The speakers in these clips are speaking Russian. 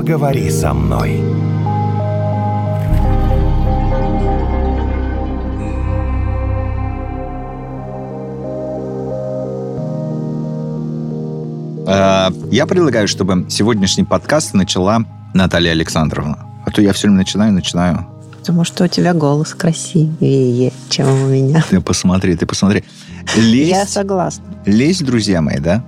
поговори со мной. Э, Я предлагаю, чтобы сегодняшний подкаст начала Наталья Александровна. А то я все время начинаю, начинаю. Потому что у тебя голос красивее, чем у меня. Ты посмотри, ты посмотри. Я Лесть, согласна. лесть, друзья мои, да?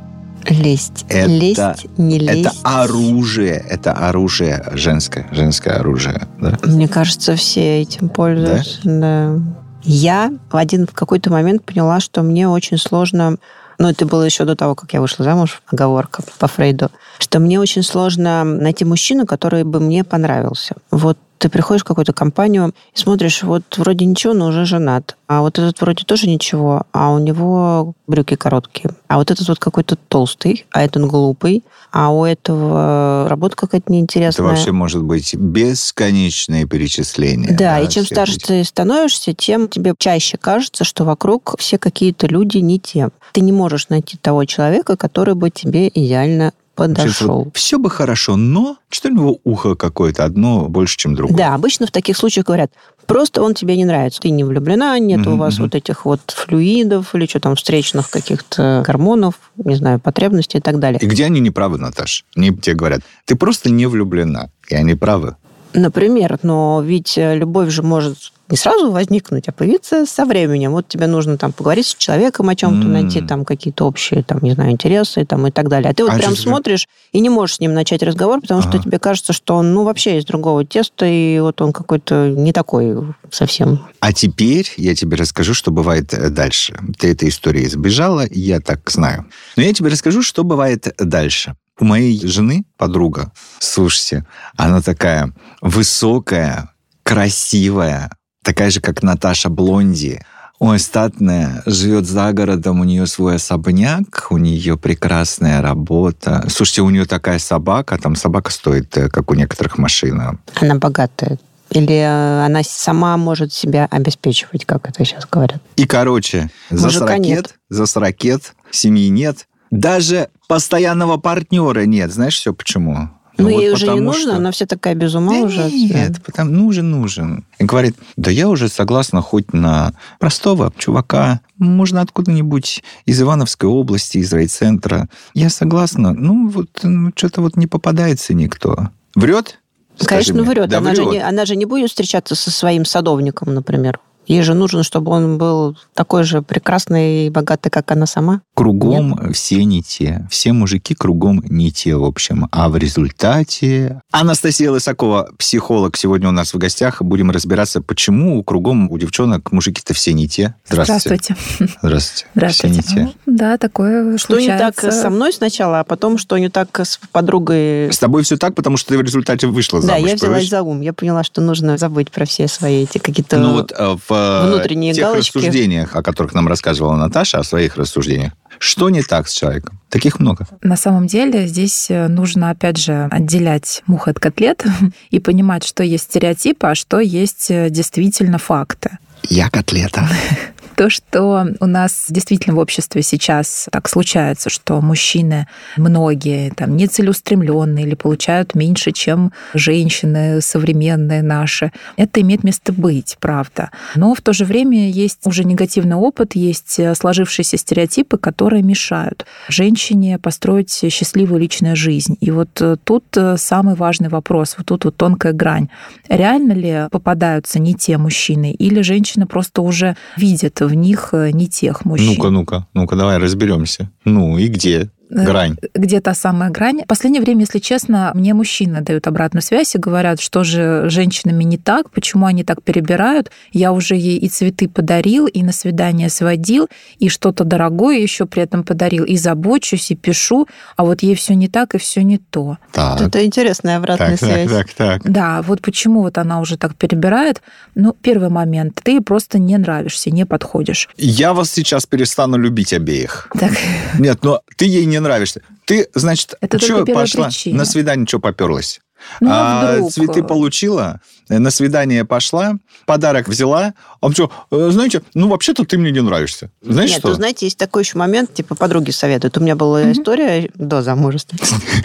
Лезть. Это- Лезть, не лезть. Это оружие, это оружие женское, женское оружие, да? Мне кажется, все этим пользуются. Да? Я в один в какой-то момент поняла, что мне очень сложно ну, это было еще до того, как я вышла замуж, оговорка по Фрейду, что мне очень сложно найти мужчину, который бы мне понравился. Вот ты приходишь в какую-то компанию и смотришь, вот вроде ничего, но уже женат. А вот этот вроде тоже ничего, а у него брюки короткие. А вот этот вот какой-то толстый, а этот глупый. А у этого работа какая-то Это неинтересная. вообще может быть бесконечные перечисления. Да, и чем старше эти- ты становишься, тем тебе чаще кажется, что вокруг все какие-то люди не те. Ты не можешь найти того человека, который бы тебе идеально подошел. все бы хорошо, но что у него ухо какое-то одно больше, чем другое. Да, обычно в таких случаях говорят, просто он тебе не нравится. Ты не влюблена, нет у вас вот этих вот флюидов или что там, встречных каких-то гормонов, не знаю, потребностей и так далее. И где они не правы, Наташ? Они тебе говорят, ты просто не влюблена. И они правы. Например, но ведь э, любовь же может не сразу возникнуть, а появиться со временем. Вот тебе нужно там поговорить с человеком о чем-то, М. найти там какие-то общие, там, не знаю, интересы там, и так далее. А ты вот А прям смотришь и не можешь с ним начать разговор, потому что Ага. тебе кажется, что он, ну, вообще из другого теста, и вот он какой-то не такой совсем. А теперь я тебе расскажу, что бывает э, дальше. Ты этой истории избежала, я так знаю. Но я тебе расскажу, что бывает дальше. У моей жены подруга, слушайте, она такая высокая, красивая, такая же, как Наташа Блонди. Ой, статная, живет за городом, у нее свой особняк, у нее прекрасная работа. Слушайте, у нее такая собака, там собака стоит, э, как у некоторых машин. Она богатая. Или э, она сама может себя обеспечивать, как это сейчас говорят. И, короче, за ракет, за ракет, семьи нет. Даже постоянного партнера нет. Знаешь все почему? Ну, вот ей уже не нужно, что- она вся такая без ума Да уже. Нет, потому нужен, нужен. И говорит, да я уже согласна хоть на простого чувака, можно откуда-нибудь из Ивановской области, из райцентра. Я согласна, ну вот ну, что-то вот не попадается никто. Врет? Конечно, мне. врет. Да она, Же врет. не, она же не будет встречаться со своим садовником, например. Ей же нужно, чтобы он был такой же прекрасный и богатый, как она сама. Кругом все не те. Все мужики кругом не те, в общем. А в результате... Анастасия Лысакова, психолог, сегодня у нас в гостях. Будем разбираться, почему кругом у девчонок мужики-то все не те. Здравствуйте. Здравствуйте. Здравствуйте. Здравствуйте. Все не те. Ну, да, такое Что не так случается. со мной сначала, а потом, что не так с подругой. С тобой все так, потому что ты в результате вышла Да, замуж. я взялась понимаешь? за ум. Я поняла, что нужно забыть про все свои эти какие-то... Ну вот э, в э, внутренние тех галочки. рассуждениях, о которых нам рассказывала Наташа, о своих рассуждениях, что не так с человеком? Таких много. На самом деле здесь э, нужно, опять же, отделять мух от котлет и понимать, что есть стереотипы, а что есть э, действительно факты. Я котлета. То, что у нас действительно в обществе сейчас так случается, что мужчины многие там нецелеустремленные или получают меньше, чем женщины современные наши, это имеет место быть, правда. Но в то же время есть уже негативный опыт, есть э, сложившиеся стереотипы, которые мешают женщине построить счастливую личную жизнь. И вот э, тут э, самый важный вопрос, вот тут вот тонкая грань. Реально ли попадаются не те мужчины, или женщина просто уже видит в них э, не тех мужчин? Ну-ка, ну-ка, ну-ка, давай разберемся. Ну и где грань? где та самая грань. В последнее время, если честно, мне мужчины дают обратную связь и говорят, что же женщинами не так, почему они так перебирают. Я уже ей и цветы подарил, и на свидание сводил, и что-то дорогое еще при этом подарил, и забочусь, и пишу, а вот ей все не так и все не то. Так, Это интересная обратная так, так, связь. так, так. Да, вот почему вот она уже так перебирает. Ну, первый момент, ты просто не нравишься, не подходишь. Я вас сейчас перестану любить обеих. Так, Нет, но ты ей не нравишься. Ты, значит, первая пошла причина. на свидание, что поперлась? Ну, а, а вдруг... цветы получила, на свидание пошла, подарок взяла, а он что, «Э, знаете, ну, вообще-то ты мне не нравишься. Знаешь Нет, что? ну, знаете, есть такой еще момент, типа, подруги советуют. У меня была mm-hmm. история до замужества.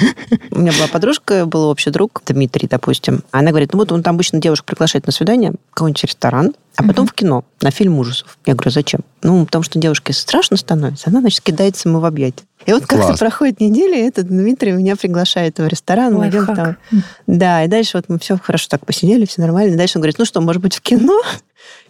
У меня была подружка, был общий друг, Дмитрий, допустим. Она говорит, ну, вот он там обычно девушек приглашает на свидание, какой-нибудь ресторан, а потом mm-hmm. в кино, на фильм ужасов. Я говорю, зачем? Ну, потому что девушке страшно становится, она, значит, кидается ему в объятия. И вот как-то проходит неделя, и этот Дмитрий меня приглашает в ресторан. Ой, мы идем там. Да, и дальше вот мы все хорошо так посидели, все нормально. И дальше он говорит, ну что, может быть, в кино?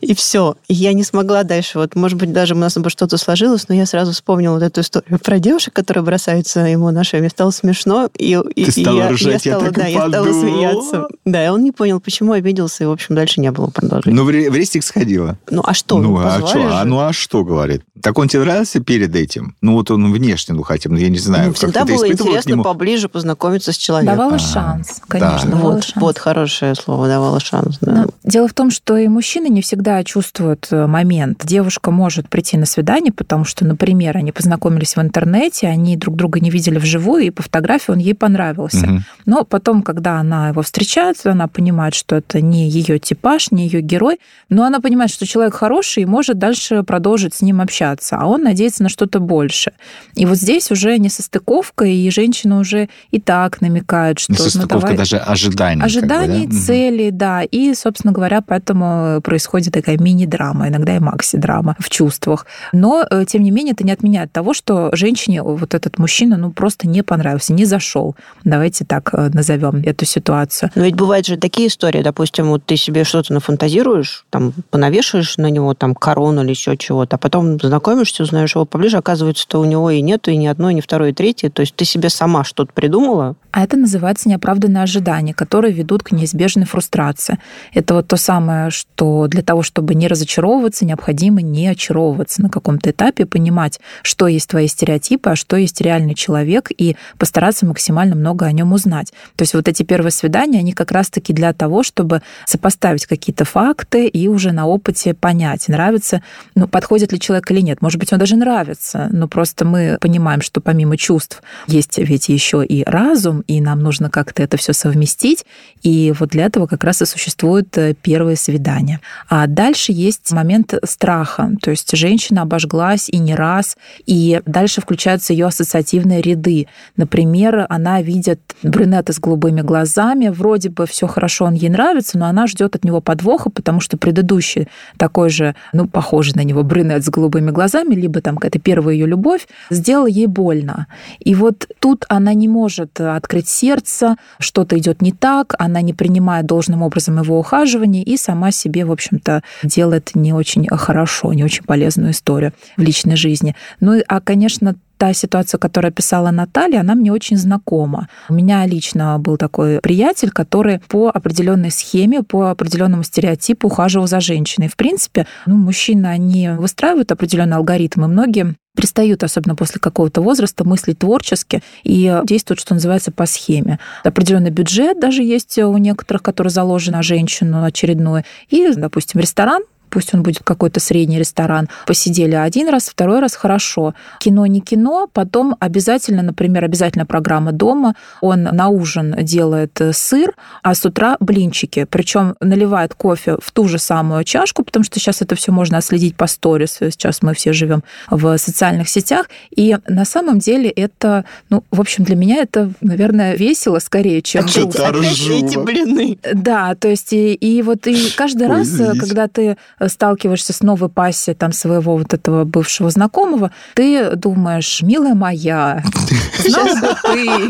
И все. И я не смогла дальше. Вот, может быть, даже у нас бы что-то сложилось, но я сразу вспомнила вот эту историю про девушек, которые бросаются ему на шею. Мне стало смешно. И, Ты и, стала я, ржать, я, стала, я да, я стала смеяться. Да, и он не понял, почему обиделся, и, в общем, дальше не было продолжения. Ну, в, в рестик сходила. Ну, а что? Ну, а что? А, ну, а что, говорит? Так он тебе нравился перед этим? Ну, вот он внешне, ну, хотя бы, ну, я не знаю. Ну, всегда было интересно поближе познакомиться с человеком. Давала а, шанс, конечно. Да. Вот, шанс. вот хорошее слово, давала шанс. Да. Но дело в том, что и мужчины не всегда чувствуют э, момент. Девушка может прийти на свидание, потому что, например, они познакомились в интернете, они друг друга не видели вживую, и по фотографии он ей понравился. Угу. Но потом, когда она его встречает, она понимает, что это не ее типаж, не ее герой, но она понимает, что человек хороший и может дальше продолжить с ним общаться, а он надеется на что-то больше. И вот здесь уже не состыковка, и женщина уже и так намекает, что... Несостыковка ну, давай... даже ожиданий. Ожиданий, как бы, да? цели, да. И, собственно говоря, поэтому происходит такая мини-драма, иногда и макси-драма в чувствах. Но, э, тем не менее, это не отменяет того, что женщине вот этот мужчина ну просто не понравился, не зашел. Давайте так э, назовем эту ситуацию. Но ведь бывают же такие истории, допустим, вот ты себе что-то нафантазируешь, там, понавешаешь на него там корону или еще чего-то, а потом знакомишься, узнаешь его поближе, оказывается, что у него и нету, и ни одной, ни второй, и третьей. То есть ты себе сама что-то придумала. А это называется неоправданное ожидание, которые ведут к неизбежной фрустрации. Это вот то самое, что для того, чтобы не разочаровываться, необходимо не очаровываться на каком-то этапе, понимать, что есть твои стереотипы, а что есть реальный человек, и постараться максимально много о нем узнать. То есть вот эти первые свидания, они как раз-таки для того, чтобы сопоставить какие-то факты и уже на опыте понять, нравится, ну, подходит ли человек или нет. Может быть, он даже нравится, но просто мы понимаем, что помимо чувств есть ведь еще и разум, и нам нужно как-то это все совместить. И вот для этого как раз и существует э, первое свидание. А дальше есть момент страха. То есть женщина обожглась и не раз, и дальше включаются ее ассоциативные ряды. Например, она видит брюнета с голубыми глазами, вроде бы все хорошо, он ей нравится, но она ждет от него подвоха, потому что предыдущий такой же, ну, похожий на него брюнет с голубыми глазами, либо там какая-то первая ее любовь, сделала ей больно. И вот тут она не может открыть сердце, что-то идет не так, она не принимает должным образом его ухаживания и сама себе, в общем-то, делает не очень хорошо, не очень полезную историю в личной жизни. Ну, а, конечно, та ситуация, которую описала Наталья, она мне очень знакома. У меня лично был такой приятель, который по определенной схеме, по определенному стереотипу ухаживал за женщиной. В принципе, ну, мужчины, они выстраивают определенные алгоритмы. Многие пристают, особенно после какого-то возраста, мыслить творчески и действуют, что называется, по схеме. Определенный бюджет даже есть у некоторых, который заложен на женщину очередной. И, допустим, ресторан пусть он будет какой-то средний ресторан, посидели один раз, второй раз хорошо. Кино не кино, потом обязательно, например, обязательно программа дома, он на ужин делает э, сыр, а с утра блинчики, причем наливает кофе в ту же самую чашку, потому что сейчас это все можно отследить по сторис, сейчас мы все живем в социальных сетях, и на самом деле это, ну, в общем, для меня это, наверное, весело скорее, чем а эти блины. Да, то есть и, и вот и каждый Ой, раз, э, извините. когда ты сталкиваешься с новой пассией там своего вот этого бывшего знакомого, ты думаешь, милая моя, знала бы ты,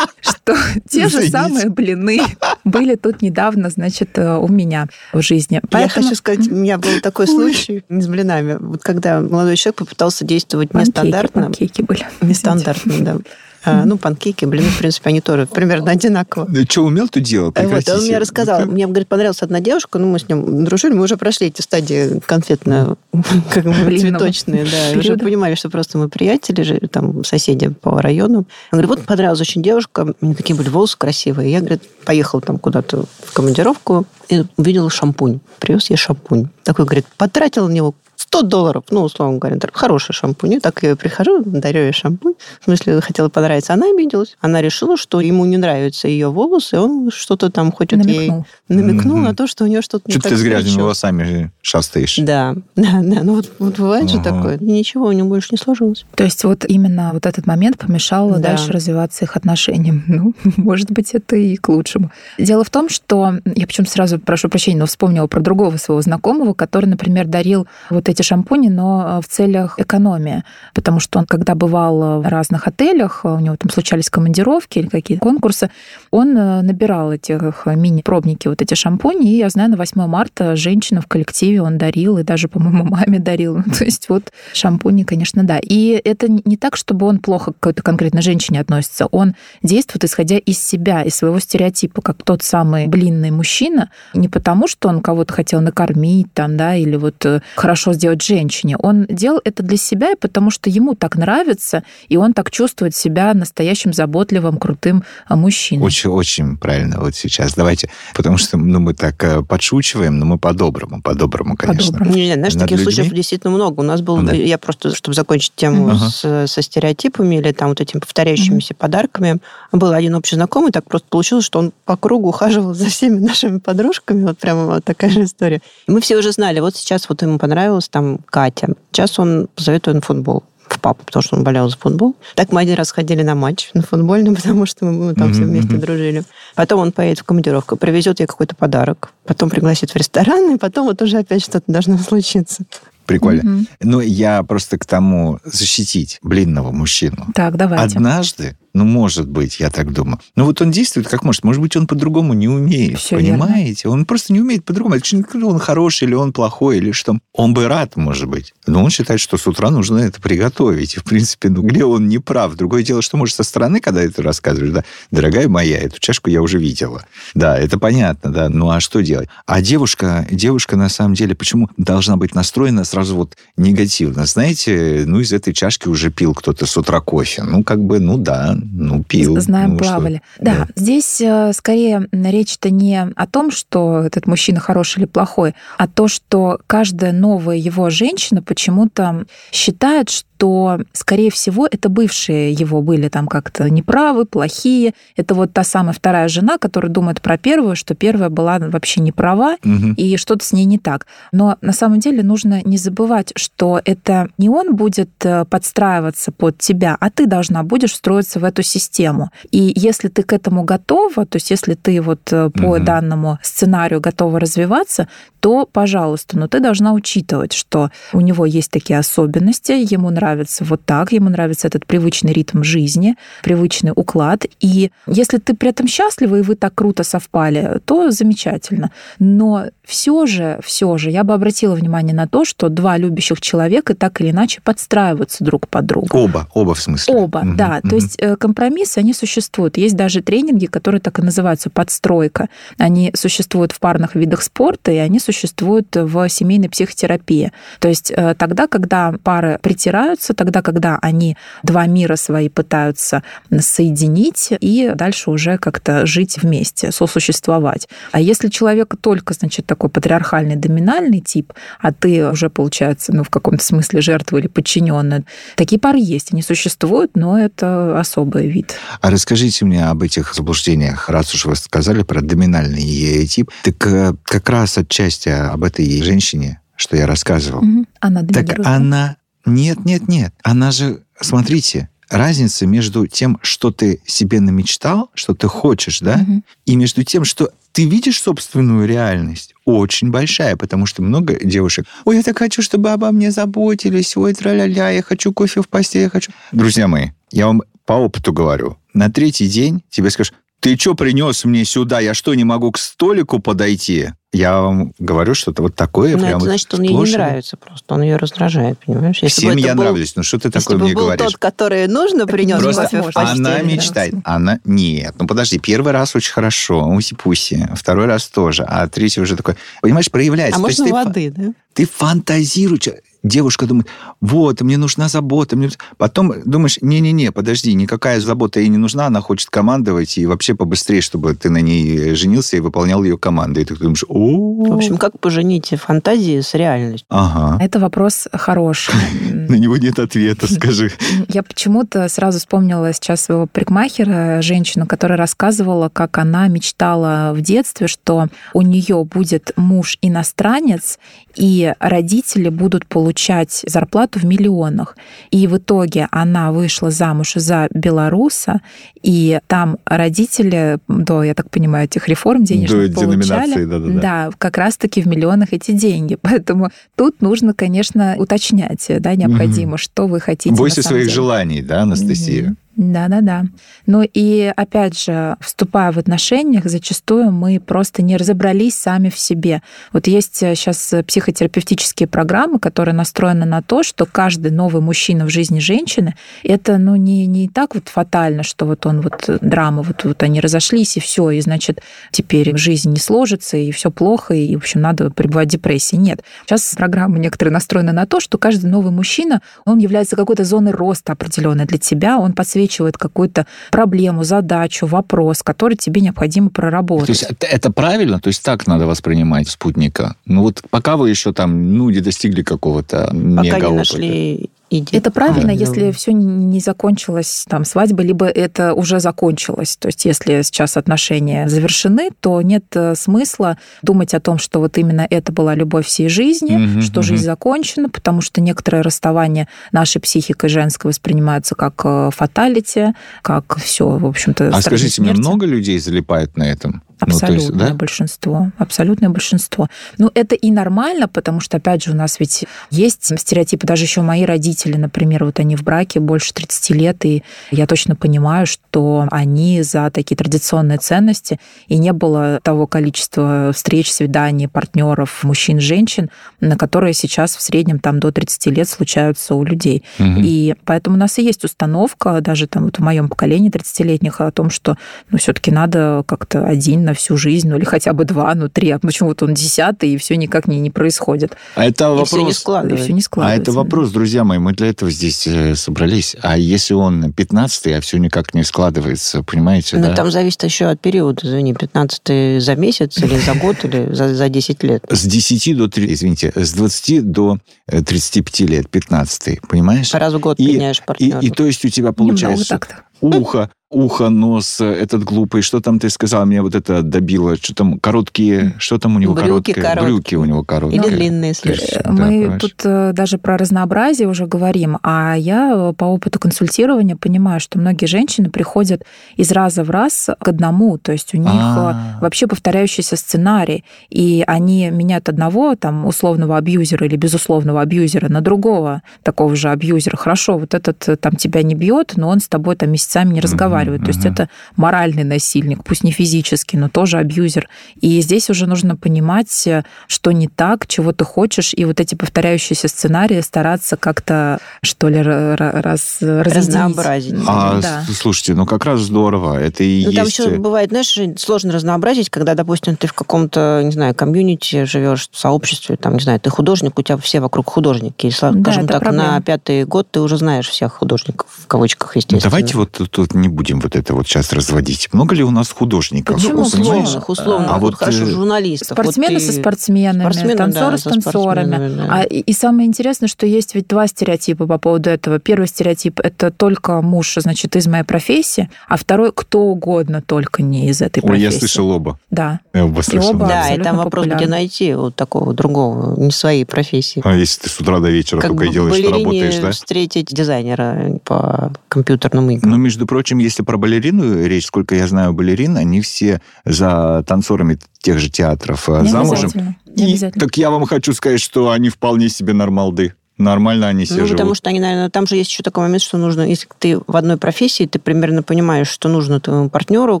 что те же самые блины были тут недавно, значит, э, у меня в жизни. Я хочу сказать, у меня был такой случай с блинами. Вот когда молодой человек попытался действовать нестандартно. Панкейки были. Нестандартно, да. А, ну, панкейки, блин, в принципе, они тоже примерно одинаково. Что умел, то делал, Вот, он мне рассказал. Мне, говорит, понравилась одна девушка, ну, мы с ним дружили, мы уже прошли эти стадии конфетно как бы цветочные, да, уже понимали, что просто мы приятели же, там, соседи по району. Он говорит, вот понравилась очень девушка, у нее такие были волосы красивые. Я, говорит, поехал там куда-то в командировку и увидел шампунь. Привез ей шампунь. Такой, говорит, потратил на него 100 долларов, ну, условно говоря, хороший шампунь. Я так я прихожу, дарю ей шампунь. В смысле, хотела понравиться. Она обиделась. Она решила, что ему не нравятся ее волосы, он что-то там хочет намекнул. ей... Намекнул mm-hmm. на то, что у нее что-то не Что ты с грязными волосами шастаешь. Да, да, да. Ну, вот, вот бывает uh-huh. же такое. И ничего, у него больше не сложилось. То есть вот именно вот этот момент помешал да. дальше развиваться их отношениям. Ну, может быть, это и к лучшему. Дело в том, что я почему-то сразу прошу прощения, но вспомнила про другого своего знакомого, который, например, дарил вот эти шампуни, но э, в целях экономии. Потому что он, когда бывал в разных отелях, у него там случались командировки или какие-то конкурсы, он э, набирал этих мини-пробники, вот эти шампуни, и я знаю, на 8 марта женщина в коллективе он дарил, и даже, по-моему, маме дарил. Ну, то есть вот шампуни, конечно, да. И это не так, чтобы он плохо к какой-то конкретной женщине относится. Он действует, исходя из себя, из своего стереотипа, как тот самый блинный мужчина, не потому, что он кого-то хотел накормить там, да, или вот э, хорошо сделать женщине. Он делал это для себя, потому что ему так нравится, и он так чувствует себя настоящим заботливым, крутым а, мужчиной. Очень-очень правильно вот сейчас. Давайте, потому что ну, мы так э, подшучиваем, но мы по-доброму, по-доброму, конечно. По-доброму. Не, не, знаешь, Над таких людьми? случаев действительно много. У нас был, да. я просто, чтобы закончить тему uh-huh. с, со стереотипами или там вот этими повторяющимися uh-huh. подарками, был один общий знакомый, так просто получилось, что он по кругу ухаживал за всеми нашими подружками, вот прямо вот такая же история. И мы все уже знали, вот сейчас вот ему понравилась там Катя, сейчас он позовет на футбол в папу, потому что он болел за футбол. Так мы один раз ходили на матч на футбольный, потому что мы, мы там mm-hmm. все вместе дружили. Потом он поедет в командировку, привезет ей какой-то подарок, потом пригласит в ресторан, и потом вот уже опять что-то должно случиться. Прикольно. Mm-hmm. Ну, я просто к тому защитить блинного мужчину. Так, давайте. Однажды ну, может быть, я так думаю. Но вот он действует как может. Может быть, он по-другому не умеет. Все понимаете? Верно. Он просто не умеет по-другому. Это не он хороший или он плохой, или что. Он бы рад, может быть. Но он считает, что с утра нужно это приготовить. И, в принципе, ну, где он не прав? Другое дело, что, может, со стороны, когда это рассказываешь, да, дорогая моя, эту чашку я уже видела. Да, это понятно, да. Ну, а что делать? А девушка, девушка, на самом деле, почему должна быть настроена сразу вот негативно? Знаете, ну, из этой чашки уже пил кто-то с утра кофе. Ну, как бы, ну, да, ну, пил. Знаем, ну, плавали. Да, да, здесь э, скорее речь-то не о том, что этот мужчина хороший или плохой, а то, что каждая новая его женщина почему-то считает, что то, скорее всего, это бывшие его были там как-то неправы, плохие. Это вот та самая вторая жена, которая думает про первую, что первая была вообще не права, угу. и что-то с ней не так. Но на самом деле нужно не забывать, что это не он будет э, подстраиваться под тебя, а ты должна будешь встроиться в эту систему. И если ты к этому готова, то есть если ты вот э, по угу. данному сценарию готова развиваться, то, пожалуйста, но ты должна учитывать, что у него есть такие особенности, ему нравится нравится вот так, ему нравится этот привычный ритм жизни, привычный уклад. И если ты при этом счастлива, и вы так круто совпали, то замечательно. Но все же, все же, я бы обратила внимание на то, что два любящих человека так или иначе подстраиваются друг под друга. Оба, оба в смысле? Оба, угу, да. Угу. То есть э, компромиссы, они существуют. Есть даже тренинги, которые так и называются подстройка. Они существуют в парных видах спорта, и они существуют в семейной психотерапии. То есть э, тогда, когда пары притираются, тогда, когда они два мира свои пытаются соединить и дальше уже как-то жить вместе, сосуществовать. А если человек только, значит, такой патриархальный, доминальный тип, а ты уже, получается, ну, в каком-то смысле жертва или подчиненная, такие пары есть, они существуют, но это особый вид. А расскажите мне об этих заблуждениях, раз уж вы сказали про доминальный тип, так э, как раз отчасти об этой женщине, что я рассказывал. Угу. Она так она нет, нет, нет. Она же, смотрите, разница между тем, что ты себе намечтал, что ты хочешь, да, угу. и между тем, что ты видишь собственную реальность, очень большая, потому что много девушек, ой, я так хочу, чтобы обо мне заботились, ой, тра-ля-ля, я хочу кофе в постели, я хочу... Друзья мои, я вам по опыту говорю, на третий день тебе скажешь, ты что принес мне сюда? Я что, не могу к столику подойти? Я вам говорю что-то вот такое. Ну, это значит, он ей не нравится просто. Он ее раздражает, понимаешь? Если Всем я был, нравлюсь. Ну, что ты такое мне был говоришь? тот, который нужно, принес просто кофе в постели, Она мечтает. Да? Она... Нет, ну подожди. Первый раз очень хорошо. Уси-пуси. Второй раз тоже. А третий уже такой... Понимаешь, проявляется. А можно воды, да? Ты фантазируешь. Девушка думает, вот, мне нужна забота. Мне... Потом думаешь, не-не-не, подожди, никакая забота ей не нужна, она хочет командовать, и вообще побыстрее, чтобы ты на ней женился и выполнял ее команды. И ты думаешь, о В общем, как поженить фантазии с реальностью? Ага. Это вопрос хороший. На него нет ответа, скажи. Я почему-то сразу вспомнила сейчас своего парикмахера, женщину, которая рассказывала, как она мечтала в детстве, что у нее будет муж иностранец, и родители будут получать зарплату в миллионах. И в итоге она вышла замуж за белоруса, и там родители до, я так понимаю, этих реформ денежных До получали. деноминации, да-да-да. Да, как раз-таки в миллионах эти деньги. Поэтому тут нужно, конечно, уточнять, да, необходимо, что вы хотите. Бойся своих деле. Желаний, да, Анастасия? Мгм. Да-да-да. Ну и опять же, вступая в отношениях, зачастую мы просто не разобрались сами в себе. Вот есть сейчас психотерапевтические программы, которые настроены на то, что каждый новый мужчина в жизни женщины, это ну не, не так вот фатально, что вот он вот драма, вот, вот они разошлись и все, и значит теперь жизнь не сложится, и все плохо, и, в общем, надо пребывать в депрессии. Нет. Сейчас программы некоторые настроены на то, что каждый новый мужчина, он является какой-то зоной роста определенной для тебя, он подсвечивает какую-то проблему, задачу, вопрос, который тебе необходимо проработать. То есть это, это правильно? То есть так надо воспринимать спутника? Ну вот пока вы еще там, ну, не достигли какого-то Пока не мега-опыта. нашли идею. Это правильно, Да. если все не закончилось там свадьбой, либо это уже закончилось. То есть если сейчас отношения завершены, то нет э, смысла думать о том, что вот именно это была любовь всей жизни, Мгм, что мгм. жизнь закончена, потому что некоторые расставания нашей психикой женской воспринимаются как э, фаталити, как все, в общем-то, А скажите мне, много людей залипает на этом? Ну, Абсолютное есть, да? большинство. Абсолютное большинство. Ну, это и нормально, потому что, опять же, у нас ведь есть стереотипы. Даже еще мои родители, например, вот они в браке больше 30 лет, и я точно понимаю, что они за такие традиционные ценности, и не было того количества встреч, свиданий, партнеров, мужчин, женщин, на которые сейчас в среднем там до 30 лет случаются у людей. Мгм. И поэтому у нас и есть установка, даже там вот в моем поколении 30-летних, о том, что ну, все-таки надо как-то один на всю жизнь, ну или хотя бы два, ну три, а почему-то он десятый, и все никак не, не происходит. А это И вопрос... все не И складывается. все не А складывается. это вопрос, друзья мои, мы для этого здесь э, собрались. А если он 15-й, а все никак не складывается, понимаете, Ну, да? там зависит еще от периода, извини, 15 за месяц или за год, или за, за 10 лет. С 10 до 3, извините, с 20 до э, 35 лет, 15 понимаешь? Раз в год И- меняешь И, партнера. и то есть у тебя получается ухо, ухо, нос, э, этот глупый, что там ты сказал, меня вот это добило, что там короткие, что там у него Брюки короткие? короткие. Брюки у него короткие. Или длинные слишком. Слушай, да, Мы понимаешь? тут э, даже про разнообразие уже говорим, а я э, по опыту консультирования понимаю, что многие женщины приходят из раза в раз к одному, то есть у них А. э, вообще повторяющийся сценарий, и они меняют одного там условного абьюзера или безусловного абьюзера на другого такого же абьюзера. Хорошо, вот этот э, там тебя не бьет, но он с тобой там месяцами не разговаривает. То есть это моральный насильник, пусть не физический, но тоже абьюзер. И здесь уже нужно понимать, что не так, чего ты хочешь, и вот эти повторяющиеся сценарии стараться как-то, что ли, ра- ра- раз. Разнообразить. А, Да. слушайте, ну как раз здорово. Это и Ну, там есть... еще э, бывает, знаешь, сложно разнообразить, когда, допустим, ты в каком-то, не знаю, комьюнити живешь, сообществе, там, не знаю, ты художник, у тебя все вокруг художники. И, Да, скажем это так, проблема. на пятый год ты уже знаешь всех художников, в кавычках, естественно. Давайте вот тут не будем вот это вот сейчас разводить. Много ли у нас художников? Почему? Условных, условных, А а вот, вот хорошо, э, журналистов. Вот Спортсмены ты- со спортсменами, Спортсмены, танцоры да, с танцорами. да. А, и, и самое интересное, что есть ведь два стереотипа по поводу этого. Первый стереотип – это только муж, значит, из моей профессии, а второй – кто угодно, только не из этой Ой, профессии. я слышал оба. Да. Я оба слышал. оба. Да, и там вопрос, где популярны. найти вот такого другого, не своей профессии. А если ты с утра до вечера Как только и делаешь, что работаешь, да? встретить дизайнера по компьютерным играм. Ну, между прочим, если про балерину речь, сколько я знаю балерин, они все за танцорами тех же театров э, Не замужем. Не И, так я вам хочу сказать, что они вполне себе нормалды. Нормально они все Ну, живут. потому что они, наверное, там же есть еще такой момент, что нужно, если ты в одной профессии, ты примерно понимаешь, что нужно твоему партнеру,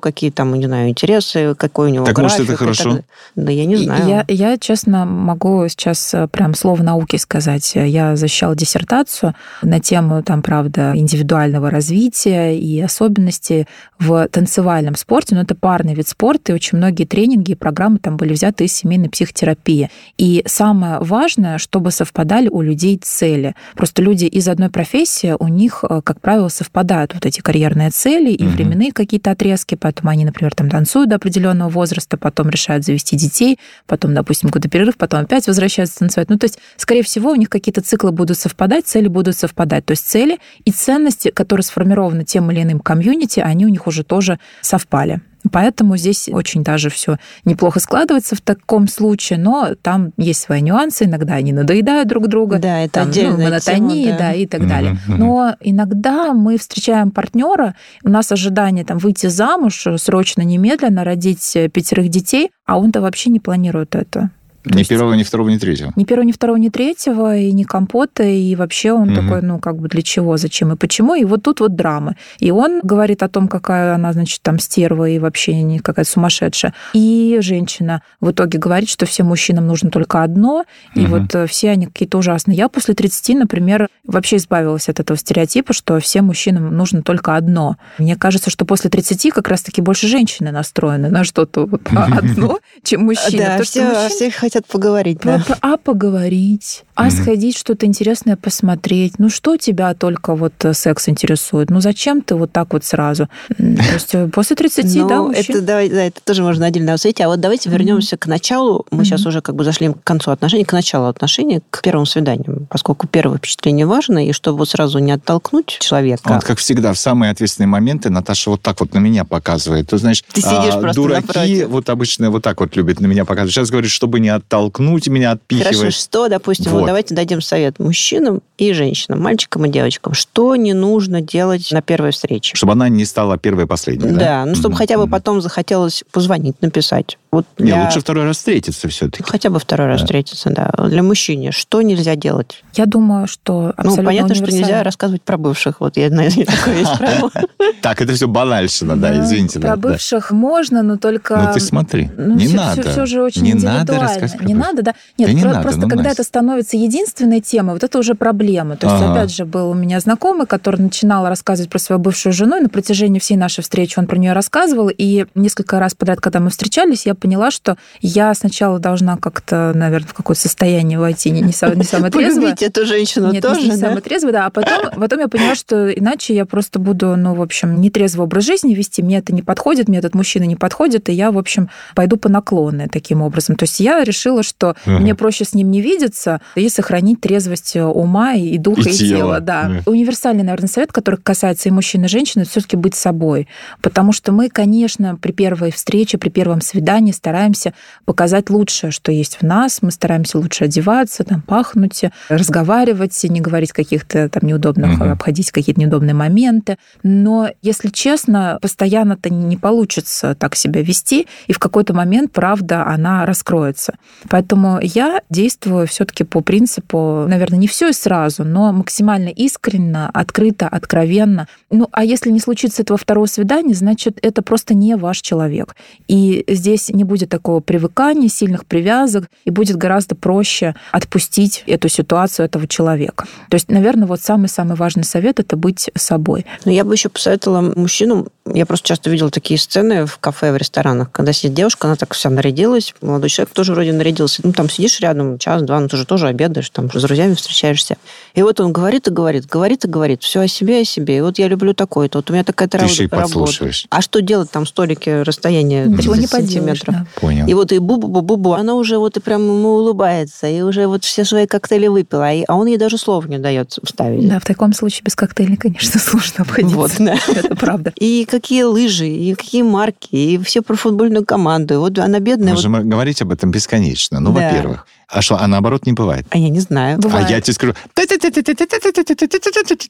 какие там, не знаю, интересы, какой у него Так, может, график. это и так хорошо? далее. Да я не знаю. Я, я, честно, могу сейчас э, прям слово науки сказать. Я защищала диссертацию на тему, там, правда, индивидуального развития и особенностей в танцевальном спорте. Но это парный вид спорта, и очень многие тренинги и программы там были взяты из семейной психотерапии. И самое важное, чтобы совпадали у людей цели. Просто люди из одной профессии, у них, э, как правило, совпадают вот эти карьерные цели и угу. временные какие-то отрезки, поэтому они, например, там танцуют до определенного возраста, потом решают завести детей, потом, допустим, какой-то перерыв, потом опять возвращаются танцевать. Ну, то есть, скорее всего, у них какие-то циклы будут совпадать, цели будут совпадать. То есть цели и ценности, которые сформированы тем или иным комьюнити, они у них уже тоже совпали. Поэтому здесь очень даже все неплохо складывается в таком случае, но там есть свои нюансы, иногда они надоедают друг друга. Да, это там, ну, отдельная ну, монотония, тема, да. да, и так далее. Но иногда мы встречаем партнера, у нас ожидание там выйти замуж срочно, немедленно, родить пятерых детей, а он-то вообще не планирует это. То ни есть, первого, ни второго, ни третьего. Ни первого, ни второго, ни третьего, и ни компота, и вообще он угу. такой, ну, как бы для чего, зачем и почему. И вот тут вот драма. И он говорит о том, какая она, значит, там стерва и вообще не какая-то сумасшедшая. И женщина в итоге говорит, что всем мужчинам нужно только одно, и угу. вот э, все они какие-то ужасные. Я после 30, например, вообще избавилась от этого стереотипа, что всем мужчинам нужно только одно. Мне кажется, что после 30 как раз-таки больше женщины настроены на что-то вот одно, чем мужчины. Да, все хотят поговорить, да. А поговорить, а mm сходить что-то интересное посмотреть. Ну что тебя только вот э, секс интересует? Ну зачем ты вот так вот сразу? То есть э, после 30, ну, да, мужчин... это, давай, да, это тоже можно отдельно обсудить. А вот давайте вернемся к началу. Мы сейчас уже как бы зашли к концу отношений, к началу отношений, к первому свиданию. Поскольку первое впечатление важно, и чтобы сразу не оттолкнуть человека. Вот как всегда, в самые ответственные моменты Наташа вот так вот на меня показывает. Ты знаешь, ты сидишь а, просто дураки напротив. вот обычно вот так вот любят на меня показывать. Сейчас говорит, чтобы не оттолкнуть меня, отпихивать. Хорошо, что, допустим, вот. вот давайте дадим совет мужчинам и женщинам, мальчикам и девочкам. Что не нужно делать на первой встрече? Чтобы она не стала первой и последней, да? Да, ну, чтобы mm-hmm. хотя бы потом захотелось позвонить, написать. Вот для... Не, лучше второй раз встретиться все-таки. Хотя бы второй раз да. встретиться, да. Для мужчины что нельзя делать? Я думаю, что Ну, понятно, что нельзя рассказывать про бывших. Вот я знаю, такое есть правило. Так, это все банальщина, да, извините. Про бывших можно, но только... Ну, ты смотри, ну, не надо. Все же очень Не надо рассказывать Не надо, да? Нет, просто ну, когда это становится единственной темой, вот это уже проблема. То есть, опять же, был у меня знакомый, который начинал рассказывать про свою бывшую жену, и на протяжении всей нашей встречи он про нее рассказывал, и несколько раз подряд, когда мы встречались, я поняла, что я сначала должна как-то, наверное, в какое-то состояние войти, не, не, сам, не самое трезвое. эту женщину Нет, тоже, не, не да? самое трезвое, да. А потом, потом я поняла, что иначе я просто буду, ну, в общем, нетрезвый образ жизни вести, мне это не подходит, мне этот мужчина не подходит, и я, в общем, пойду по наклонной таким образом. То есть я решила, что угу. мне проще с ним не видеться и сохранить трезвость ума и духа, и, и тела. тела. Да. Угу. Универсальный, наверное, совет, который касается и мужчин, и женщин, это все-таки быть собой. Потому что мы, конечно, при первой встрече, при первом свидании стараемся стараемся показать лучшее, что есть в нас. Мы стараемся лучше одеваться, там, пахнуть, разговаривать, не говорить каких-то там неудобных, угу. обходить какие-то неудобные моменты. Но, если честно, постоянно-то не получится так себя вести, и в какой-то момент, правда, она раскроется. Поэтому я действую все-таки по принципу, наверное, не все и сразу, но максимально искренне, открыто, откровенно. Ну, а если не случится этого второго свидания, значит, это просто не ваш человек. И здесь не будет такого привыкания, сильных привязок, и будет гораздо проще отпустить эту ситуацию этого человека. То есть, наверное, вот самый-самый важный совет – это быть собой. Но я бы еще посоветовала мужчинам, я просто часто видела такие сцены в кафе, в ресторанах, когда сидит девушка, она так вся нарядилась, молодой человек тоже вроде нарядился. Ну, там сидишь рядом час-два, ну, ты же тоже обедаешь, там с друзьями встречаешься. И вот он говорит и говорит, говорит и говорит, все о себе, о себе. И вот я люблю такое-то, вот у меня такая-то работа. А что делать там столики, расстояние 30 сантиметров? Да. Понял. И вот и бу-бу-бу-бу-бу, она уже вот и прям ему улыбается, и уже вот все свои коктейли выпила, а он ей даже слов не дает вставить. Да, в таком случае без коктейлей, конечно, сложно обходиться. Вот, да. Это правда. И какие лыжи, и какие марки, и все про футбольную команду. И вот она бедная. Можем вот... говорить об этом бесконечно. Ну, да. во-первых. А что, а наоборот не бывает? А я не знаю. Бывает. А я тебе скажу...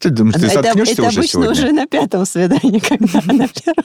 Думаешь, ты заткнешься уже обычно уже на пятом свидании, когда на первом.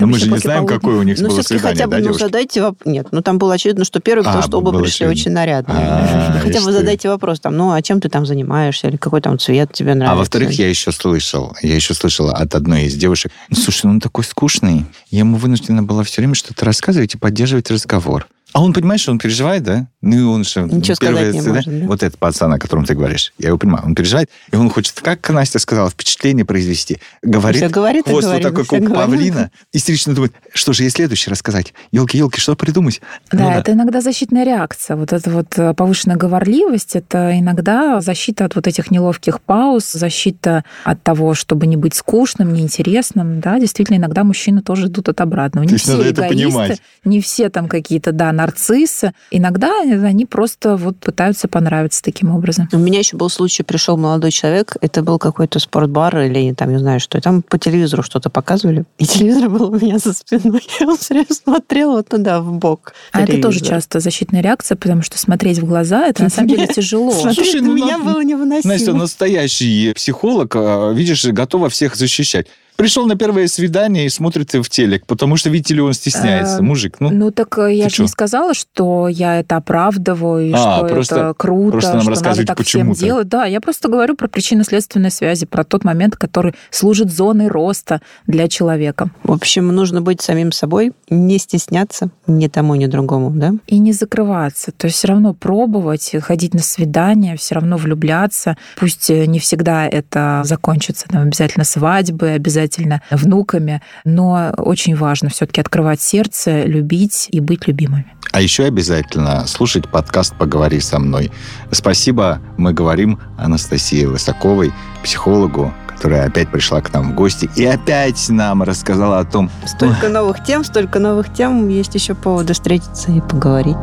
Мы же не знаем, какое у них было свидание, бы, ну, задайте вопрос. Нет, ну, там было очевидно, что первый, потому что оба пришли очень нарядные. Хотя бы задайте вопрос, там, ну, а чем ты там занимаешься, или какой там цвет тебе нравится. А во-вторых, я еще слышал, я еще слышала от одной из девушек, слушай, ну, он такой скучный, я ему вынуждена была все время что-то рассказывать и поддерживать разговор. А он, понимаешь, он переживает, да? Ну, и он же... Ничего сказать не может, да? Вот этот пацан, о котором ты говоришь, я его понимаю, он переживает, и он хочет, как Настя сказала, впечатление произвести. Говорит, Все говорит хвост говорит, вот такой, как у павлина, истерично думает, что же ей следующее рассказать? Елки-елки, что придумать? Да, Ну это иногда защитная реакция. Вот эта вот э, повышенная говорливость, это иногда защита от вот этих неловких пауз, защита от того, чтобы не быть скучным, неинтересным. Да, действительно, иногда мужчины тоже идут от обратного. Не То есть все надо это эгоисты, понимать. не все там какие-то, да, нарциссы. Иногда они просто вот пытаются понравиться таким образом. У меня еще был случай, пришел молодой человек, это был какой-то спортбар или там, не знаю что, и там по телевизору что-то показывали, и телевизор был у меня за спиной, и он все время смотрел вот туда, в бок. А это тоже часто защитная реакция, потому что смотреть в глаза, это на самом деле тяжело. Слушай, на ну, меня было невыносимо. Настя, настоящий психолог, а, видишь, готова всех защищать. Пришел на первое свидание и смотрит в телек, потому что, видите ли, он стесняется. А, Мужик, ну, Ну так э, я же не сказала, что я это оправдываю, и А, что просто- это круто, просто нам что надо так всем делать. Да, я просто говорю про причинно-следственные связи, про тот момент, который служит зоной роста для человека. В общем, нужно быть самим собой, не стесняться ни тому, ни другому, да? И не закрываться. То есть все равно пробовать, ходить на свидания, все равно влюбляться. Пусть э, не всегда это закончится там, обязательно свадьбой, обязательно внуками, но очень важно все-таки открывать сердце, любить и быть любимыми. А еще обязательно слушать подкаст «Поговори со мной». Спасибо, мы говорим Анастасии Лысаковой, психологу, которая опять пришла к нам в гости и опять нам рассказала о том, Столько новых тем, столько новых тем, есть еще поводы встретиться и поговорить.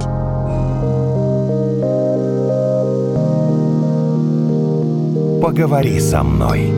Поговори со мной.